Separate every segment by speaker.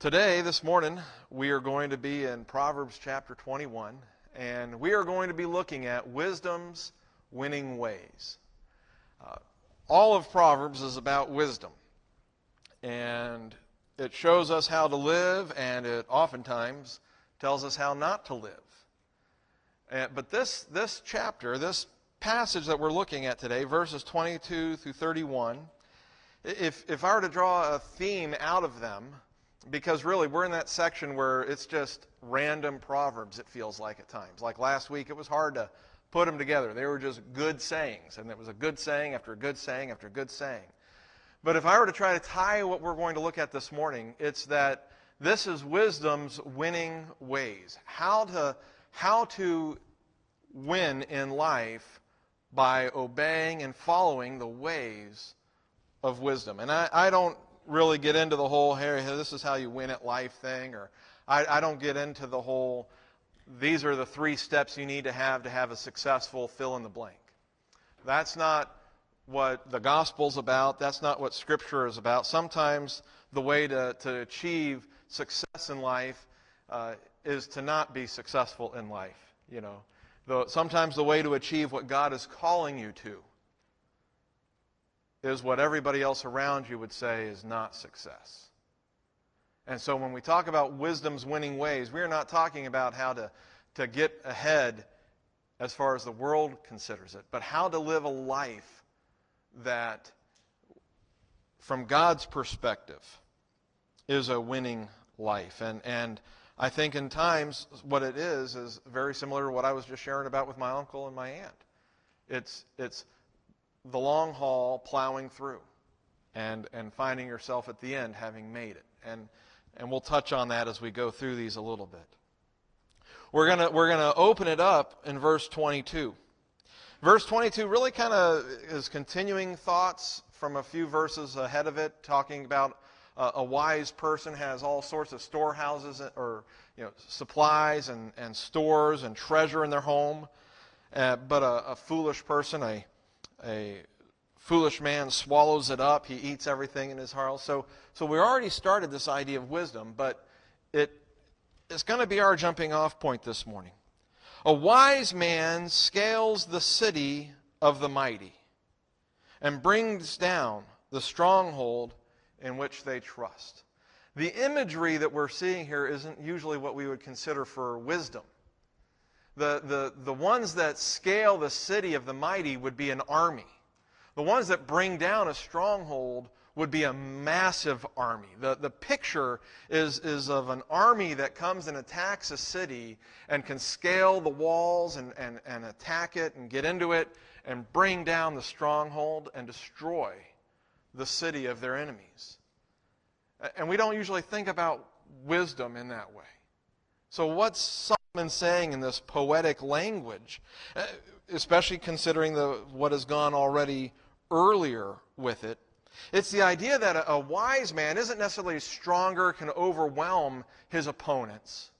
Speaker 1: Today, this morning, we are going to be in Proverbs chapter 21, and we are going to be looking at wisdom's winning ways. Uh, all of Proverbs is about wisdom, and it shows us how to live, and it oftentimes tells us how not to live. And, but this, this chapter, this passage that we're looking at today, verses 22 through 31, if, if I were to draw a theme out of them, because really we're in that section where it's just random proverbs, it feels like at times. Like last week, it was hard to put them together. They were just good sayings, and it was a good saying after a good saying after a good saying. But if I were to try to tie what we're going to look at this morning, it's that this is wisdom's winning ways. How to, how to win in life by obeying and following the ways of wisdom. And I, I don't really get into the whole, hey, this is how you win at life thing, or I, I don't get into the whole, these are the three steps you need to have to have a successful fill in the blank. That's not what the gospel's about. That's not what scripture is about. Sometimes the way to, to achieve success in life uh, is to not be successful in life. You know, the, sometimes the way to achieve what God is calling you to is what everybody else around you would say is not success. And so when we talk about wisdom's winning ways, we are not talking about how to, to get ahead as far as the world considers it, but how to live a life that, from God's perspective, is a winning life. And, and I think in times what it is is very similar to what I was just sharing about with my uncle and my aunt. It's, it's the long haul plowing through and, and finding yourself at the end having made it. And, and we'll touch on that as we go through these a little bit. We're going we're gonna open it up in verse 22. Verse 22 really kind of is continuing thoughts from a few verses ahead of it, talking about uh, a wise person has all sorts of storehouses or you know, supplies and, and stores and treasure in their home. Uh, but a, a, foolish person, a, a foolish man swallows it up. He eats everything in his heart. So, so we already started this idea of wisdom, but it, it's going to be our jumping off point this morning. A wise man scales the city of the mighty and brings down the stronghold in which they trust. The imagery that we're seeing here isn't usually what we would consider for wisdom. The, the, the ones that scale the city of the mighty would be an army. The ones that bring down a stronghold would be a massive army. The, the picture is, is of an army that comes and attacks a city and can scale the walls and, and, and attack it and get into it and bring down the stronghold and destroy the city of their enemies. And we don't usually think about wisdom in that way. So, what's Solomon saying in this poetic language, uh, especially considering the, what has gone already earlier with it? It's the idea that a, a wise man isn't necessarily stronger, can overwhelm his opponents,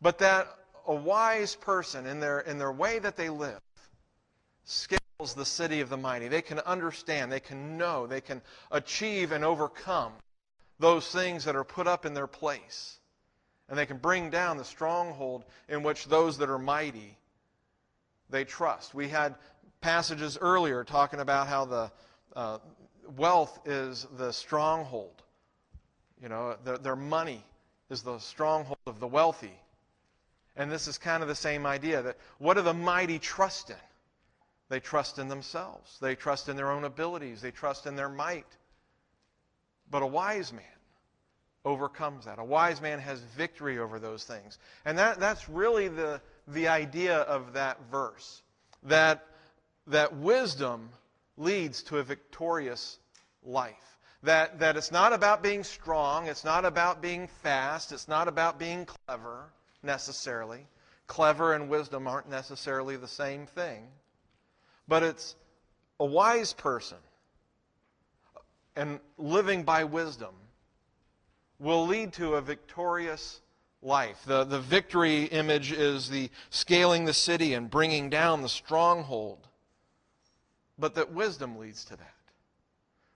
Speaker 1: but that a wise person, in their, in their way that they live, scales the city of the mighty. They can understand, they can know, they can achieve and overcome those things that are put up in their place. And they can bring down the stronghold in which those that are mighty they trust. We had passages earlier talking about how the uh, wealth is the stronghold. You know, their, their money is the stronghold of the wealthy. And this is kind of the same idea that what do the mighty trust in? They trust in themselves. They trust in their own abilities. They trust in their might. But a wise man overcomes that. A wise man has victory over those things. And that, that's really the, the idea of that verse. That, that wisdom leads to a victorious life. That, that it's not about being strong, it's not about being fast, it's not about being clever necessarily. Clever and wisdom aren't necessarily the same thing. But it's a wise person and living by wisdom will lead to a victorious life. The, the victory image is the scaling the city and bringing down the stronghold. But that wisdom leads to that.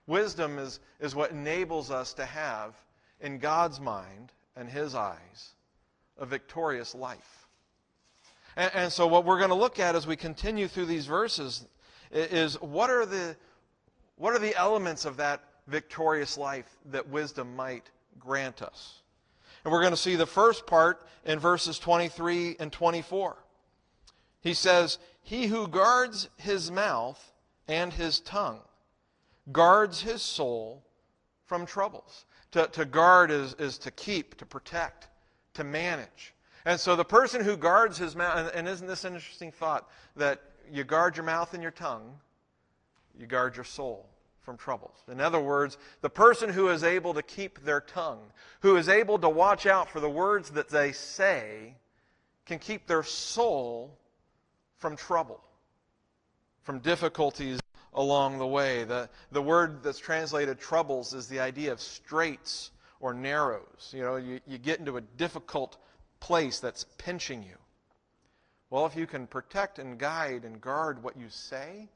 Speaker 1: Wisdom is, is what enables us to have in God's mind and his eyes, a victorious life. And, and so, what we're going to look at as we continue through these verses is what are the, what are the elements of that victorious life that wisdom might grant us? And we're going to see the first part in verses 23 and 24. He says, He who guards his mouth and his tongue guards his soul from troubles. To, to guard is, is to keep, to protect, to manage. And so the person who guards his mouth, and, and isn't this an interesting thought that you guard your mouth and your tongue, you guard your soul from troubles. In other words, the person who is able to keep their tongue, who is able to watch out for the words that they say, can keep their soul from trouble, from difficulties along the way. The, the word that's translated troubles is the idea of straits or narrows. You know, you, you get into a difficult place that's pinching you. Well, if you can protect and guide and guard what you say,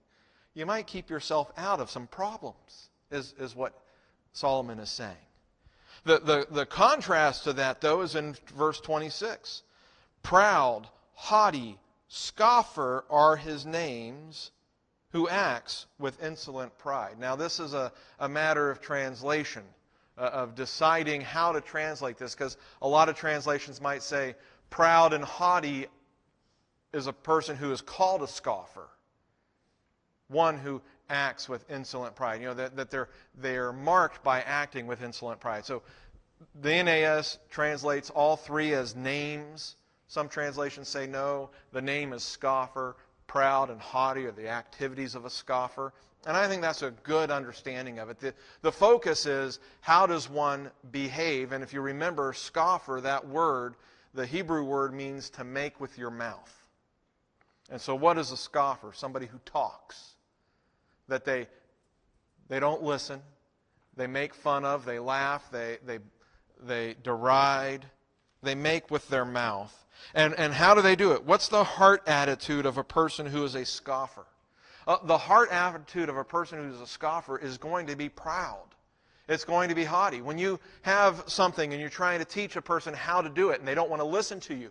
Speaker 1: you might keep yourself out of some problems, is, is what Solomon is saying. The, the, the contrast to that, though, is in verse 26. Proud, haughty, scoffer are his names who acts with insolent pride. Now, this is a, a matter of translation, uh, of deciding how to translate this, because a lot of translations might say, proud and haughty is a person who is called a scoffer, one who acts with insolent pride. You know, that, that they're, they're marked by acting with insolent pride. So the NAS translates all three as names. Some translations say no, the name is scoffer proud and haughty or the activities of a scoffer. And I think that's a good understanding of it. The, the focus is how does one behave? And if you remember, scoffer, that word, the Hebrew word means to make with your mouth. And so, what is a scoffer? Somebody who talks. That they, they don't listen, they make fun of, they laugh, they, they, they deride, they make with their mouth. And, and how do they do it? What's the heart attitude of a person who is a scoffer? Uh, the heart attitude of a person who is a scoffer is going to be proud. It's going to be haughty. When you have something and you're trying to teach a person how to do it and they don't want to listen to you,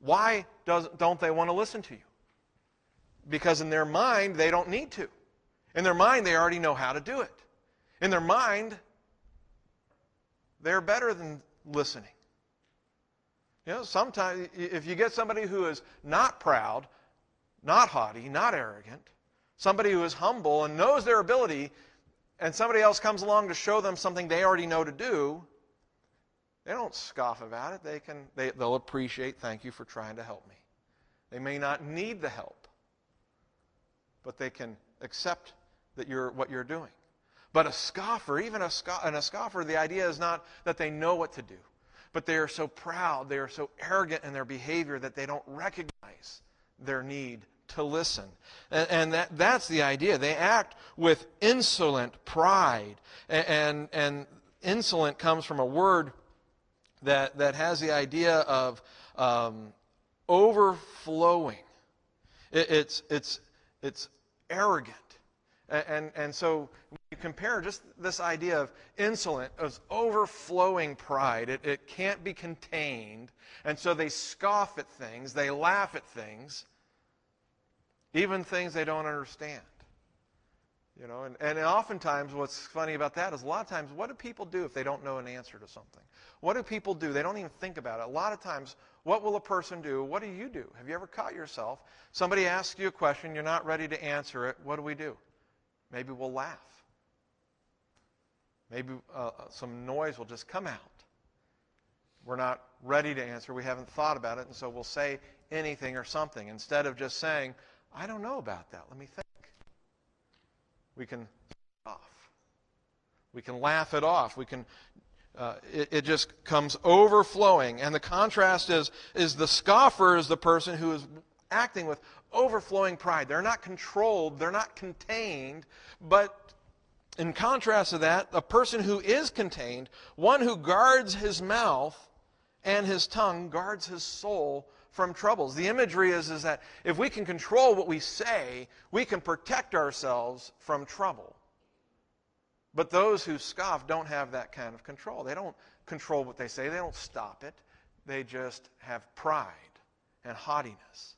Speaker 1: why does, don't they want to listen to you? Because in their mind, they don't need to. In their mind, they already know how to do it. In their mind, they're better than listening. You know, sometimes if you get somebody who is not proud, not haughty, not arrogant, somebody who is humble and knows their ability, and somebody else comes along to show them something they already know to do, they don't scoff about it. They can, they, they'll appreciate, thank you for trying to help me. They may not need the help, but they can accept that you're, what you're doing. But a scoffer, even a, scoff, and a scoffer, the idea is not that they know what to do but they are so proud, they are so arrogant in their behavior that they don't recognize their need to listen. And, and that, that's the idea. They act with insolent pride. And, and, and, insolent comes from a word that, that has the idea of um, overflowing. It, it's, it's, it's arrogant. And, and so you compare just this idea of insolent, as overflowing pride. It, it can't be contained. And so they scoff at things, they laugh at things, even things they don't understand. You know, and, and oftentimes what's funny about that is a lot of times, what do people do if they don't know an answer to something? What do people do? They don't even think about it. A lot of times, what will a person do? What do you do? Have you ever caught yourself? Somebody asks you a question, you're not ready to answer it. What do we do? Maybe we'll laugh. Maybe uh, uh, some noise will just come out. We're not ready to answer. We haven't thought about it, and so we'll say anything or something instead of just saying, I don't know about that. Let me think. We can off. We can laugh it off. We can. Uh, it, it just comes overflowing, and the contrast is is the scoffer is the person who is acting with overflowing pride. They're not controlled, they're not contained, but in contrast to that, a person who is contained, one who guards his mouth and his tongue, guards his soul from troubles. The imagery is, is that if we can control what we say, we can protect ourselves from trouble. But those who scoff don't have that kind of control. They don't control what they say, they don't stop it. They just have pride and haughtiness.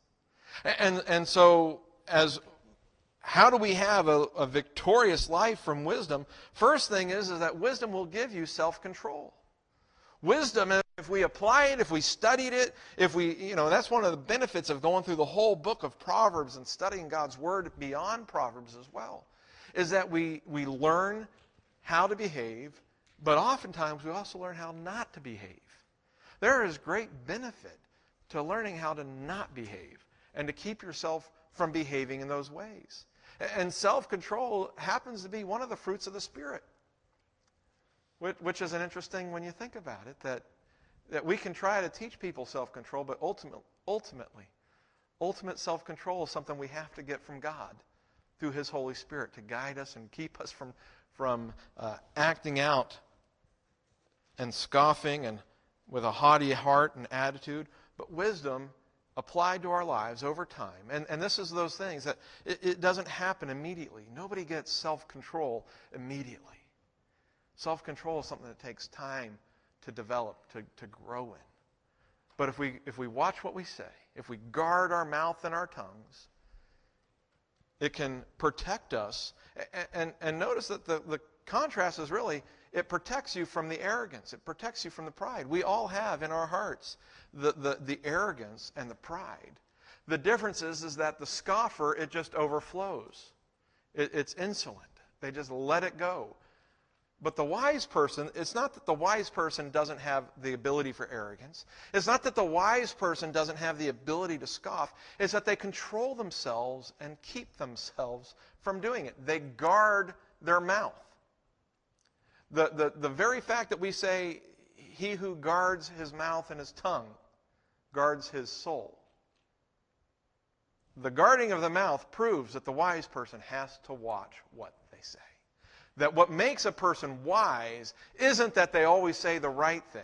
Speaker 1: And, and so, as how do we have a, a victorious life from wisdom? First thing is, is that wisdom will give you self control. Wisdom, if we apply it, if we studied it, if we, you know, that's one of the benefits of going through the whole book of Proverbs and studying God's Word beyond Proverbs as well, is that we, we learn how to behave, but oftentimes we also learn how not to behave. There is great benefit to learning how to not behave and to keep yourself from behaving in those ways. And self control happens to be one of the fruits of the Spirit, which is an interesting when you think about it, that, that we can try to teach people self control, but ultimately, ultimately, ultimate self control is something we have to get from God through His Holy Spirit to guide us and keep us from, from uh, acting out and scoffing and with a haughty heart and attitude. But wisdom applied to our lives over time. And, and this is those things that it, it doesn't happen immediately. Nobody gets self control immediately. Self control is something that takes time to develop, to, to grow in. But if we, if we watch what we say, if we guard our mouth and our tongues, it can protect us. And, and, and notice that the, the contrast is really it protects you from the arrogance. It protects you from the pride. We all have in our hearts the, the, the arrogance and the pride. The difference is, is that the scoffer, it just overflows. It, it's insolent. They just let it go. But the wise person, it's not that the wise person doesn't have the ability for arrogance. It's not that the wise person doesn't have the ability to scoff. It's that they control themselves and keep themselves from doing it. They guard their mouth. The, the, the very fact that we say, he who guards his mouth and his tongue guards his soul. The guarding of the mouth proves that the wise person has to watch what they say. That what makes a person wise isn't that they always say the right thing,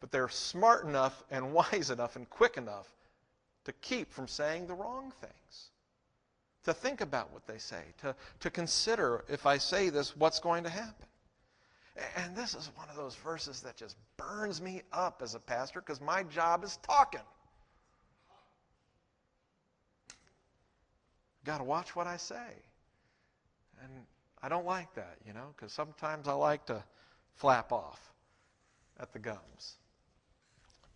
Speaker 1: but they're smart enough and wise enough and quick enough to keep from saying the wrong things. To think about what they say, to, to consider if I say this, what's going to happen. And this is one of those verses that just burns me up as a pastor because my job is talking. Got to watch what I say. And I don't like that, you know, because sometimes I like to flap off at the gums.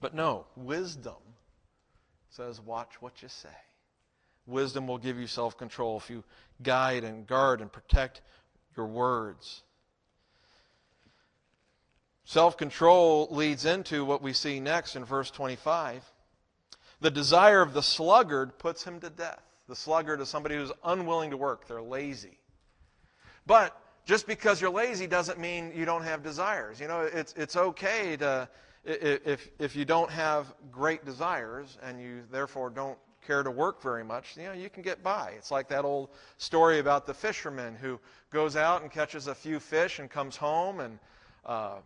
Speaker 1: But no, wisdom says, watch what you say. Wisdom will give you self control if you guide and guard and protect your words. Self control leads into what we see next in verse 25. The desire of the sluggard puts him to death. The sluggard is somebody who's unwilling to work, they're lazy. But just because you're lazy doesn't mean you don't have desires. You know, it's, it's okay to, if, if you don't have great desires and you therefore don't care to work very much, you know, you can get by. It's like that old story about the fisherman who goes out and catches a few fish and comes home and uh,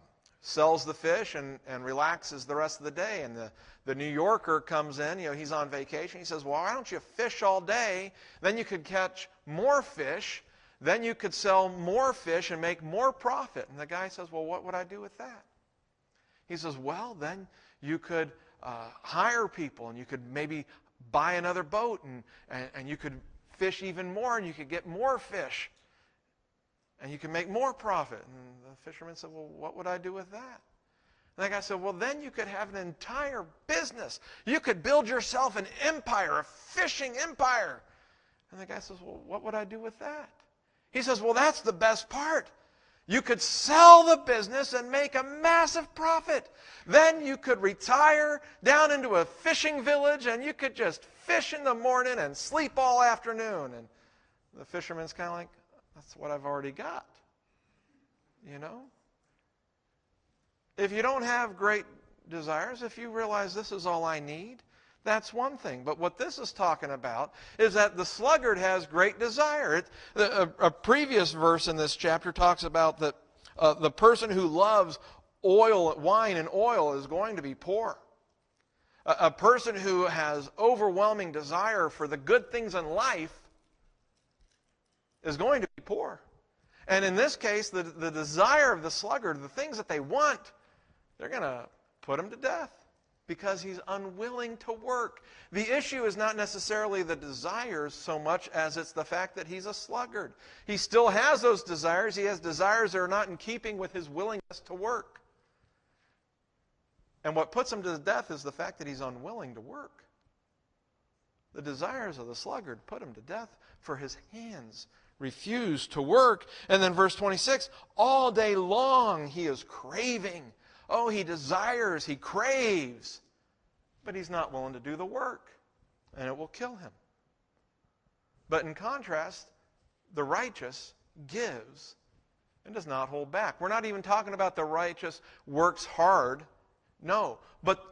Speaker 1: sells the fish and, and relaxes the rest of the day. And the, the New Yorker comes in, you know, he's on vacation. He says, Well, why don't you fish all day? Then you could catch more fish. Then you could sell more fish and make more profit. And the guy says, Well, what would I do with that? He says, Well, then you could uh, hire people and you could maybe buy another boat and, and, and you could fish even more and you could get more fish and you can make more profit. And the fisherman said, Well, what would I do with that? And the guy said, Well, then you could have an entire business. You could build yourself an empire, a fishing empire. And the guy says, Well, what would I do with that? He says, Well, that's the best part. You could sell the business and make a massive profit. Then you could retire down into a fishing village and you could just fish in the morning and sleep all afternoon. And the fisherman's kind of like, that's what I've already got. You know? If you don't have great desires, if you realize this is all I need, that's one thing. But what this is talking about is that the sluggard has great desire. It, a, a, previous verse in this chapter talks about that uh, the person who loves oil, wine and oil is going to be poor. A, a person who has overwhelming desire for the good things in life is going to be poor. And in this case, the, the desire of the sluggard, the things that they want, they're going to put them to death because he's unwilling to work. The issue is not necessarily the desires so much as it's the fact that he's a sluggard. He still has those desires. He has desires that are not in keeping with his willingness to work. And what puts him to death is the fact that he's unwilling to work. The desires of the sluggard put him to death, for his hands refuse to work. And then verse 26 all day long he is craving Oh, he desires, he craves, but he's not willing to do the work, and it will kill him. But in contrast, the righteous gives and does not hold back. We're not even talking about the righteous works hard. No. But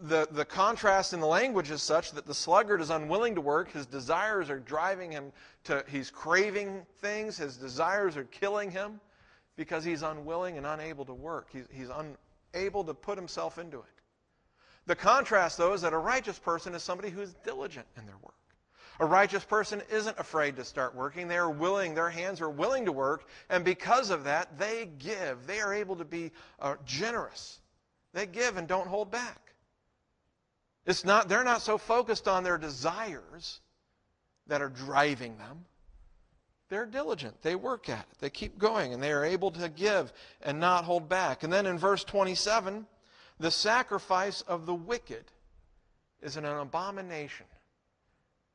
Speaker 1: the, the contrast in the language is such that the sluggard is unwilling to work. His desires are driving him to, he's craving things. His desires are killing him because he's unwilling and unable to work. He's, he's un, able to put himself into it. The contrast, though, is that a righteous person is somebody who's diligent in their work. A righteous person isn't afraid to start working. They are willing, their hands are willing to work, and because of that, they give. They are able to be uh, generous. They give and don't hold back. It's not, they're not so focused on their desires that are driving them. They're diligent. They work at it. They keep going, and they are able to give and not hold back. And then in verse 27, the sacrifice of the wicked is an abomination.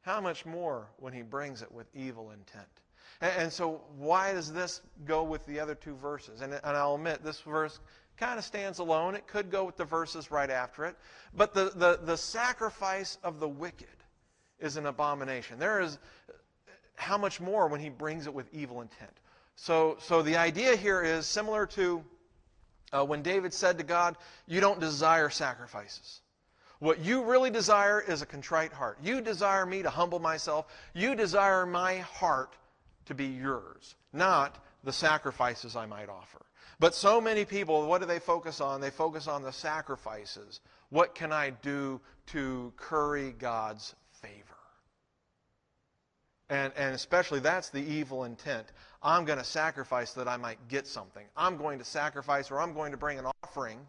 Speaker 1: How much more when he brings it with evil intent? And, so, why does this go with the other two verses? And, and I'll admit, this verse kind of stands alone. It could go with the verses right after it. But the, the, the sacrifice of the wicked is an abomination. There is how much more when he brings it with evil intent? So, so the idea here is similar to uh, when David said to God, You don't desire sacrifices. What you really desire is a contrite heart. You desire me to humble myself. You desire my heart to be yours, not the sacrifices I might offer. But so many people, what do they focus on? They focus on the sacrifices. What can I do to curry God's? And, and especially that's the evil intent. I'm going to sacrifice that I might get something. I'm going to sacrifice or I'm going to bring an offering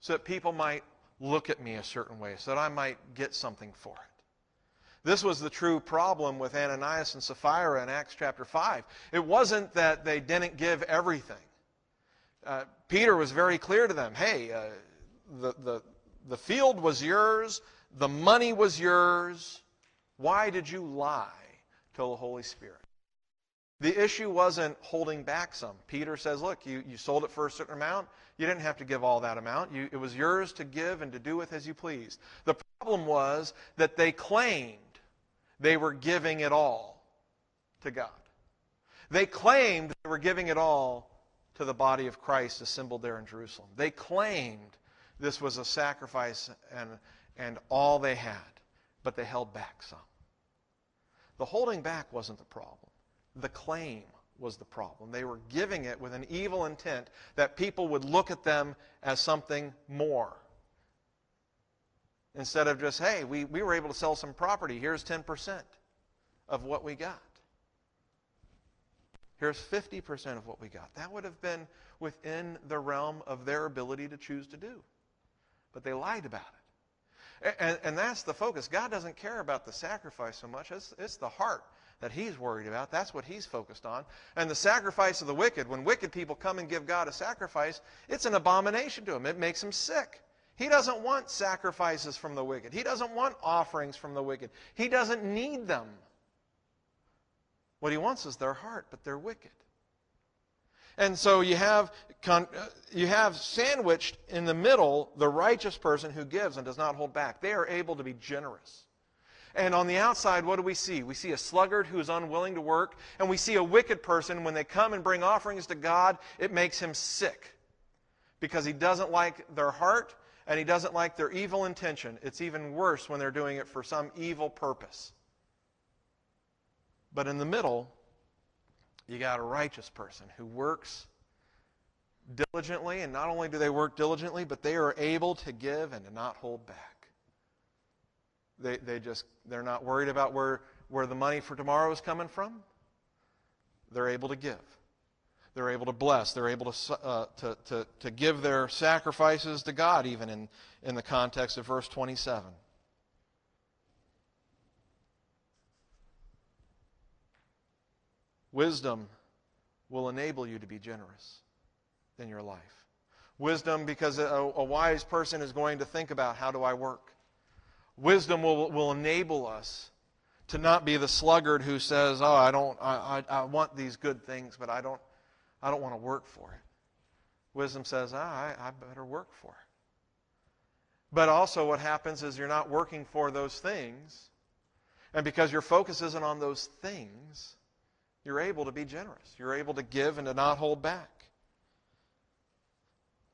Speaker 1: so that people might look at me a certain way, so that I might get something for it. This was the true problem with Ananias and Sapphira in Acts chapter 5. It wasn't that they didn't give everything. Uh, Peter was very clear to them hey, uh, the, the, the field was yours, the money was yours. Why did you lie? To the Holy Spirit. The issue wasn't holding back some. Peter says, look, you, you sold it for a certain amount. You didn't have to give all that amount. You, it was yours to give and to do with as you pleased. The problem was that they claimed they were giving it all to God. They claimed they were giving it all to the body of Christ assembled there in Jerusalem. They claimed this was a sacrifice and, and all they had, but they held back some. The holding back wasn't the problem. The claim was the problem. They were giving it with an evil intent that people would look at them as something more. Instead of just, hey, we, we were able to sell some property. Here's 10% of what we got. Here's 50% of what we got. That would have been within the realm of their ability to choose to do. But they lied about it. And, and that's the focus. God doesn't care about the sacrifice so much. It's, it's the heart that he's worried about. That's what he's focused on. And the sacrifice of the wicked, when wicked people come and give God a sacrifice, it's an abomination to him. It makes him sick. He doesn't want sacrifices from the wicked. He doesn't want offerings from the wicked. He doesn't need them. What he wants is their heart, but they're wicked. And so you have, uh, you have sandwiched in the middle the righteous person who gives and does not hold back. They are able to be generous. And on the outside, what do we see? We see a sluggard who is unwilling to work, and we see a wicked person. When they come and bring offerings to God, it makes him sick because he doesn't like their heart and he doesn't like their evil intention. It's even worse when they're doing it for some evil purpose. But in the middle, you got a righteous person who works diligently, and not only do they work diligently, but they are able to give and to not hold back. They, they just, they're not worried about where, where the money for tomorrow is coming from. They're able to give. They're able to bless. They're able to, uh, to, to, to give their sacrifices to God, even in, in the context of verse 27. Wisdom will enable you to be generous in your life. Wisdom, because a, a, wise person is going to think about how do I work. Wisdom will, will enable us to not be the sluggard who says, "Oh, I don't, I, I, I want these good things, but I don't, I don't want to work for it." Wisdom says, ah, I, I better work for it. But also, what happens is you're not working for those things, and because your focus isn't on those things, you're able to be generous. You're able to give and to not hold back.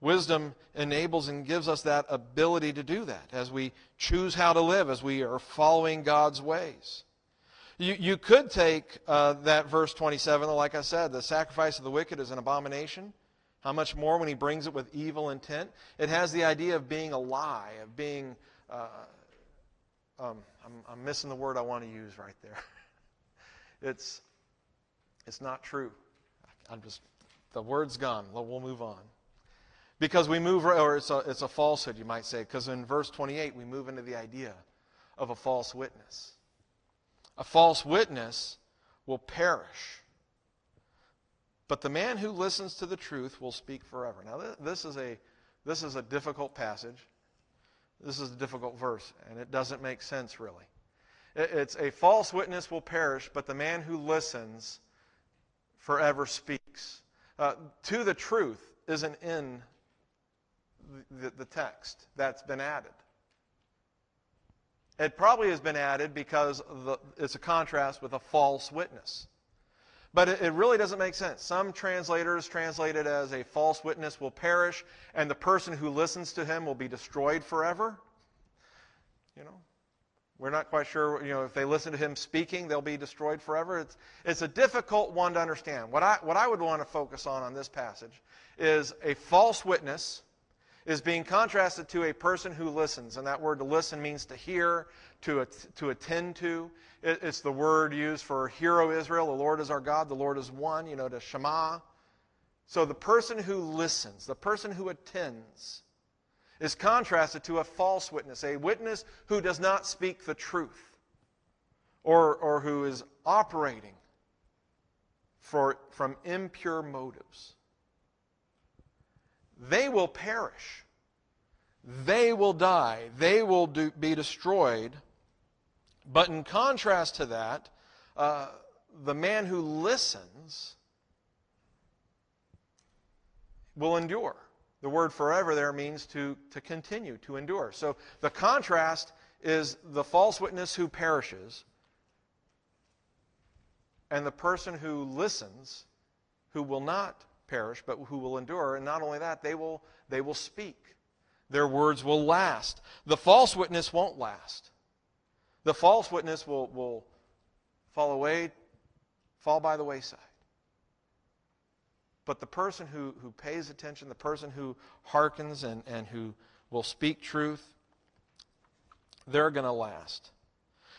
Speaker 1: Wisdom enables and gives us that ability to do that as we choose how to live, as we are following God's ways. You, you could take uh, that verse 27, like I said, the sacrifice of the wicked is an abomination. How much more when he brings it with evil intent? It has the idea of being a lie, of being. Uh, um, I'm, I'm missing the word I want to use right there. it's, it's not true. I'm just, the word's gone. We'll move on. Because we move, or it's a, it's a falsehood, you might say, because in verse 28, we move into the idea of a false witness. A false witness will perish. But the man who listens to the truth will speak forever. Now, this is a, this is a difficult passage. This is a difficult verse, and it doesn't make sense, really. It's a false witness will perish, but the man who listens forever speaks. Uh, to the truth isn't in the, the text that's been added. It probably has been added because the, it's a contrast with a false witness. But it, it, really doesn't make sense. Some translators translate it as a false witness will perish, and the person who listens to him will be destroyed forever. You know, we're not quite sure. You know, if they listen to him speaking, they'll be destroyed forever. It's, it's a difficult one to understand. What I, what I would want to focus on on this passage is a false witness is being contrasted to a person who listens. And that word to listen means to hear, to, to attend to. It, it's the word used for hear, O Israel, the Lord is our God, the Lord is one, you know, to Shema. So the person who listens, the person who attends, is contrasted to a false witness, a witness who does not speak the truth or, or who is operating for, from impure motives they will perish. They will die. They will do, be destroyed. But in contrast to that, uh, the man who listens will endure. The word forever there means to, to continue, to endure. So the contrast is the false witness who perishes and the person who listens who will not perish, but who will endure. And not only that, they will, they will speak. Their words will last. The false witness won't last. The false witness will, will fall away, fall by the wayside. But the person who, who pays attention, the person who hearkens and, and who will speak truth, they're going to last.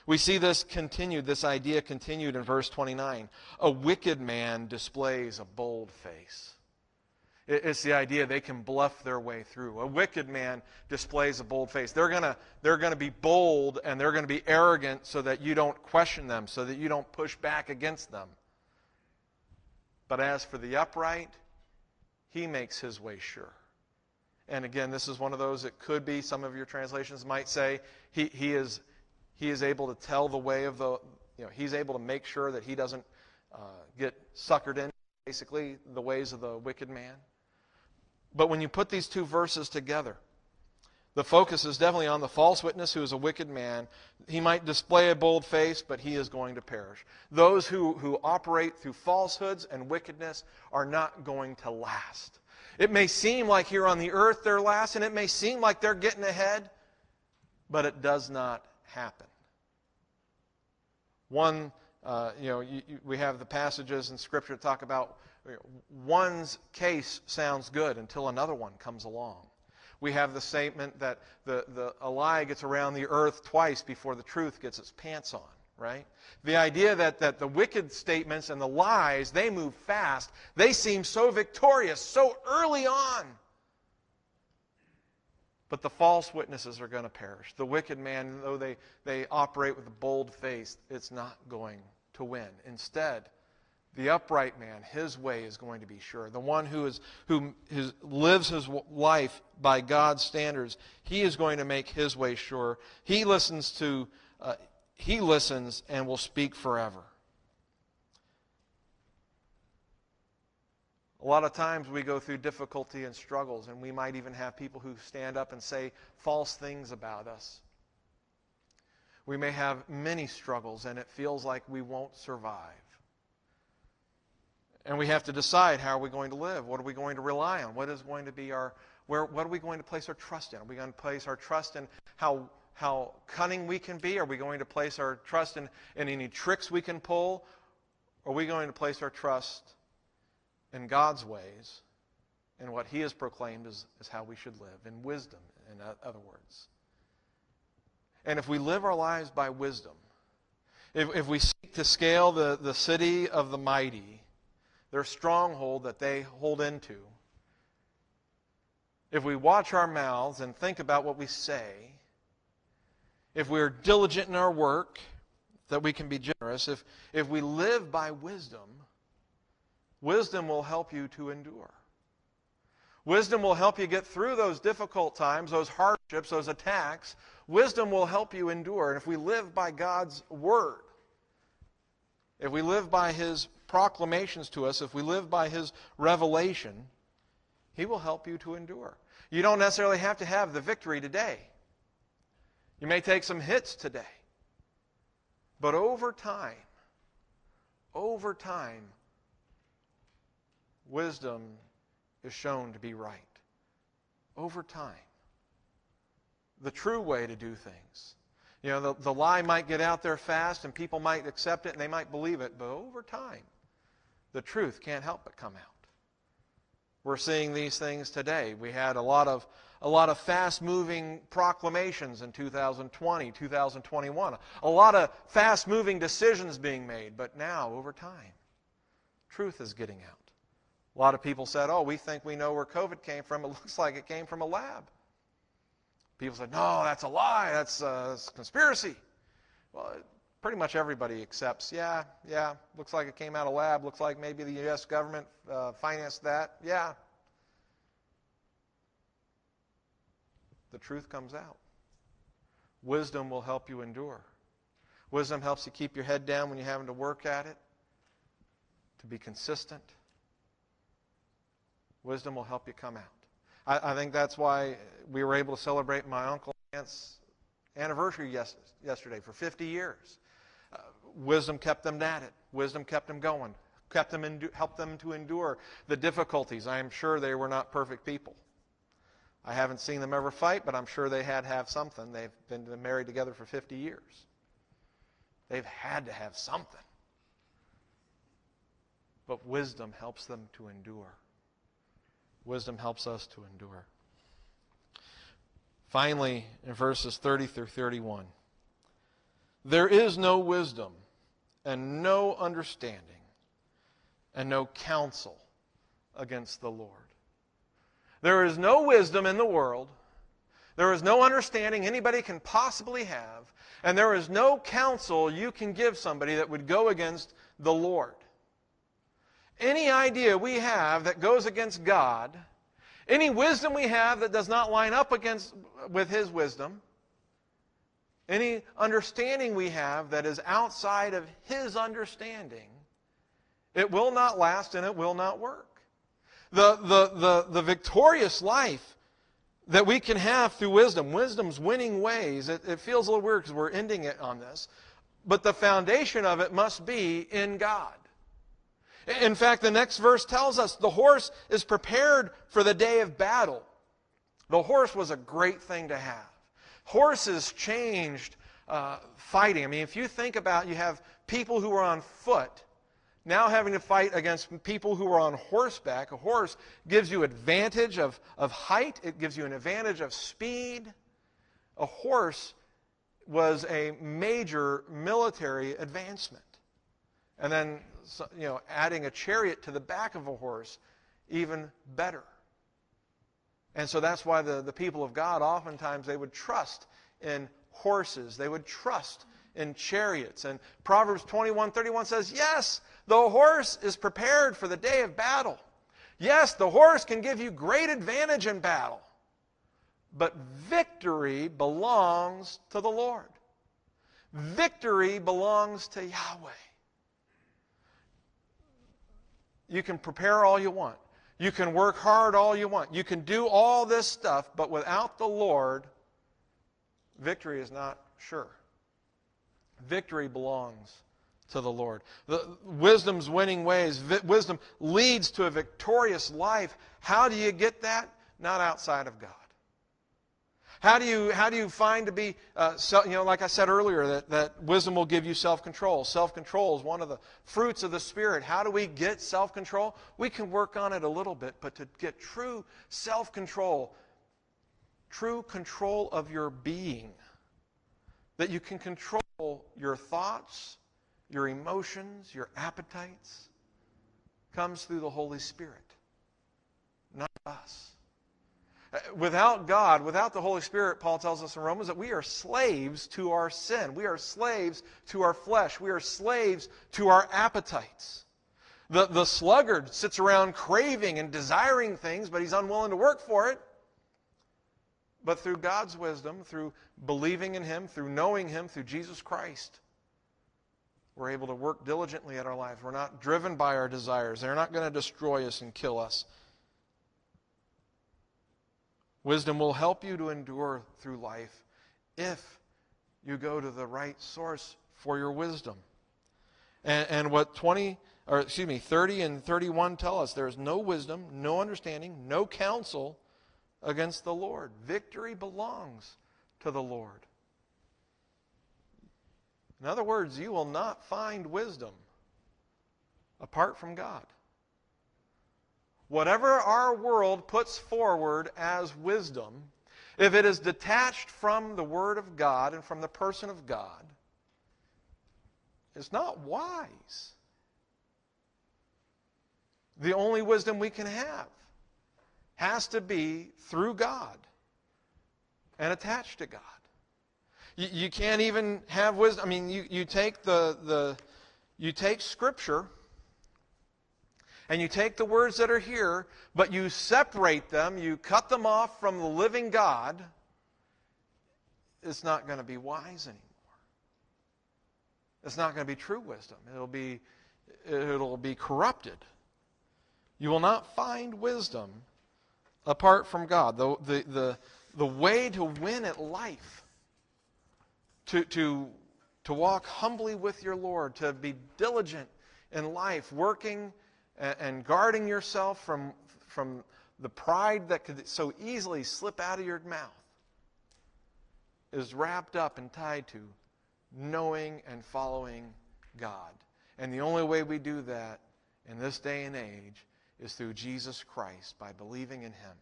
Speaker 1: We see this continued, this idea continued in verse 29. A wicked man displays a bold face. It's the idea they can bluff their way through. A wicked man displays a bold face. They're going to they're to be bold and they're going to be arrogant so that you don't question them, so that you don't push back against them. But as for the upright, he makes his way sure. And again, this is one of those, it could be, some of your translations might say, he, he is he is able to tell the way of the, you know, he's able to make sure that he doesn't uh, get suckered in, basically, the ways of the wicked man. But when you put these two verses together, the focus is definitely on the false witness who is a wicked man. He might display a bold face, but he is going to perish. Those who, who operate through falsehoods and wickedness are not going to last. It may seem like here on the earth they're last, and it may seem like they're getting ahead, but it does not happen. One, uh, you know, you, you, we have the passages in Scripture that talk about you know, one's case sounds good until another one comes along. We have the statement that the, the, a lie gets around the earth twice before the truth gets its pants on, right? The idea that, that the wicked statements and the lies, they move fast. They seem so victorious so early on. But the false witnesses are going to perish. The wicked man, though they, they operate with a bold face, it's not going to win. Instead, the upright man, his way is going to be sure. The one who, is, who is, lives his life by God's standards, he is going to make his way sure. He listens to, uh, he listens and will speak forever. A lot of times we go through difficulty and struggles, and we might even have people who stand up and say false things about us. We may have many struggles, and it feels like we won't survive. And we have to decide how are we going to live? What are we going to rely on? What is going to be our where what are we going to place our trust in? Are we going to place our trust in how how cunning we can be? Are we going to place our trust in, in any tricks we can pull? Are we going to place our trust in God's ways and what He has proclaimed is, is how we should live, in wisdom, in other words? And if we live our lives by wisdom, if, if we seek to scale the, the city of the mighty, their stronghold that they hold into, if we watch our mouths and think about what we say, if we're diligent in our work, that we can be generous, if, if we live by wisdom, wisdom will help you to endure. Wisdom will help you get through those difficult times, those hardships, those attacks. Wisdom will help you endure. And if we live by God's word, if we live by his proclamations to us, if we live by his revelation, he will help you to endure. You don't necessarily have to have the victory today. You may take some hits today. But over time, over time, wisdom is shown to be right. Over time. The true way to do things. You know, the, the lie might get out there fast and people might accept it and they might believe it, but over time, the truth can't help but come out. We're seeing these things today. We had a lot of a lot of fast moving proclamations in 2020, 2021, a lot of fast moving decisions being made, but now, over time, truth is getting out. A lot of people said, Oh, we think we know where COVID came from. It looks like it came from a lab. People said, No, that's a lie. That's uh, a conspiracy. Well, pretty much everybody accepts, yeah, yeah, looks like it came out of lab. Looks like maybe the U.S. government uh, financed that. Yeah, the truth comes out. Wisdom will help you endure. Wisdom helps you keep your head down when you're having to work at it, to be consistent. Wisdom will help you come out. I, I think that's why we were able to celebrate my uncle aunt's anniversary yes, yesterday for 50 years. Wisdom kept them at it. Wisdom kept them going. Kept them in, helped them to endure the difficulties. I am sure they were not perfect people. I haven't seen them ever fight, but I'm sure they had have something. They've been married together for 50 years. They've had to have something. But wisdom helps them to endure. Wisdom helps us to endure. Finally, in verses 30 through 31, there is no wisdom and no understanding and no counsel against the Lord. There is no wisdom in the world. There is no understanding anybody can possibly have. And there is no counsel you can give somebody that would go against the Lord. Any idea we have that goes against God, any wisdom we have that does not line up against, with His wisdom, any understanding we have that is outside of His understanding, it will not last and it will not work the, the, the, the victorious life that we can have through wisdom, wisdom's winning ways. It, it feels a little weird because we're ending it on this. But the foundation of it must be in God. In fact, the next verse tells us the horse is prepared for the day of battle. The horse was a great thing to have. Horses changed uh, fighting. I mean, if you think about you have people who are on foot now having to fight against people who are on horseback. A horse gives you advantage of, of height, it gives you an advantage of speed. A horse was a major military advancement. And then, you know, adding a chariot to the back of a horse, even better. And so that's why the, the people of God, oftentimes, they would trust in horses. They would trust in chariots. And Proverbs 21 31 says, Yes, the horse is prepared for the day of battle. Yes, the horse can give you great advantage in battle. But victory belongs to the Lord. Victory belongs to Yahweh. You can prepare all you want. You can work hard all you want. You can do all this stuff, but without the Lord, victory is not sure. Victory belongs to the Lord. The, wisdom's winning ways. Vi- wisdom leads to a victorious life. How do you get that? Not outside of God. How do you, how do you find to be, uh, so, you know, like I said earlier, that, that wisdom will give you self control. Self control is one of the fruits of the Spirit. How do we get self control? We can work on it a little bit, but to get true self control, true control of your being, that you can control your thoughts, your emotions, your appetites, comes through the Holy Spirit, not us. Uh, without God, without the Holy Spirit, Paul tells us in Romans that we are slaves to our sin. We are slaves to our flesh. We are slaves to our appetites. The, the sluggard sits around craving and desiring things, but he's unwilling to work for it. But through God's wisdom, through believing in Him, through knowing Him, through Jesus Christ, we're able to work diligently at our lives. We're not driven by our desires, they're not going to destroy us and kill us. Wisdom will help you to endure through life if you go to the right source for your wisdom. And, and, what 20, or excuse me, 30 and 31 tell us there is no wisdom, no understanding, no counsel against the Lord. Victory belongs to the Lord. In other words, you will not find wisdom apart from God. Whatever our world puts forward as wisdom, if it is detached from the Word of God and from the person of God, it's not wise. The only wisdom we can have has to be through God and attached to God. You, you can't even have wisdom. I mean, you, you take the, the you take Scripture and you take the words that are here, but you separate them, you cut them off from the living God, it's not going to be wise anymore. It's not going to be true wisdom. It'll be, it'll be corrupted. You will not find wisdom apart from God. The, the, the, the way to win at life, to, to, to walk humbly with your Lord, to be diligent in life, working and, guarding yourself from, from the pride that could so easily slip out of your mouth is wrapped up and tied to knowing and following God. And the only way we do that in this day and age is through Jesus Christ by believing in Him.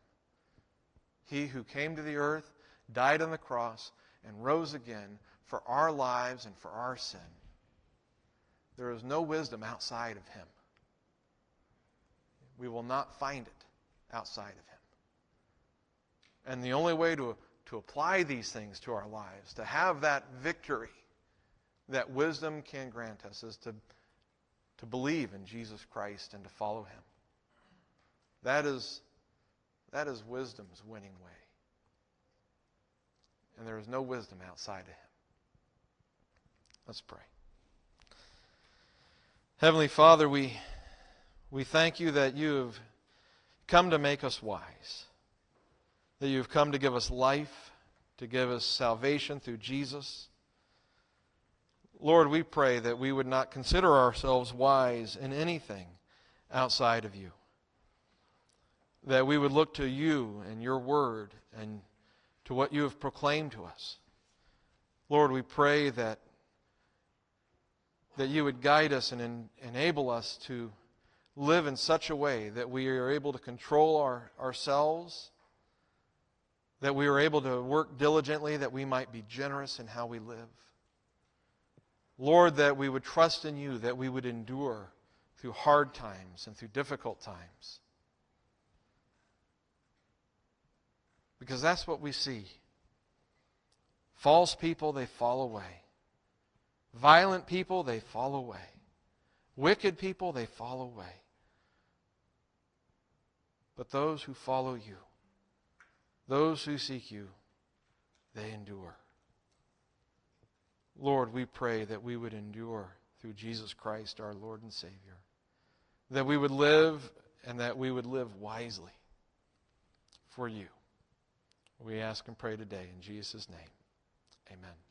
Speaker 1: He who came to the earth, died on the cross, and rose again for our lives and for our sin. There is no wisdom outside of Him. We will not find it outside of Him. And the only way to, to apply these things to our lives, to have that victory that wisdom can grant us, is to, to believe in Jesus Christ and to follow Him. That is, that is wisdom's winning way. And there is no wisdom outside of Him. Let's pray. Heavenly Father, we. We thank you that you have come to make us wise, that you've come to give us life, to give us salvation through Jesus. Lord, we pray that we would not consider ourselves wise in anything outside of you. That we would look to you and your word and to what you have proclaimed to us. Lord, we pray that, that you would guide us and en- enable us to live in such a way that we are able to control our, ourselves that we are able to work diligently, that we might be generous in how we live. Lord, that we would trust in you, that we would endure through hard times and through difficult times. Because that's what we see. False people, they fall away. Violent people, they fall away. Wicked people, they fall away. But those who follow you, those who seek you, they endure. Lord, we pray that we would endure through Jesus Christ, our Lord and Savior. That we would live and that we would live wisely for you. We ask and pray today in Jesus' name. Amen.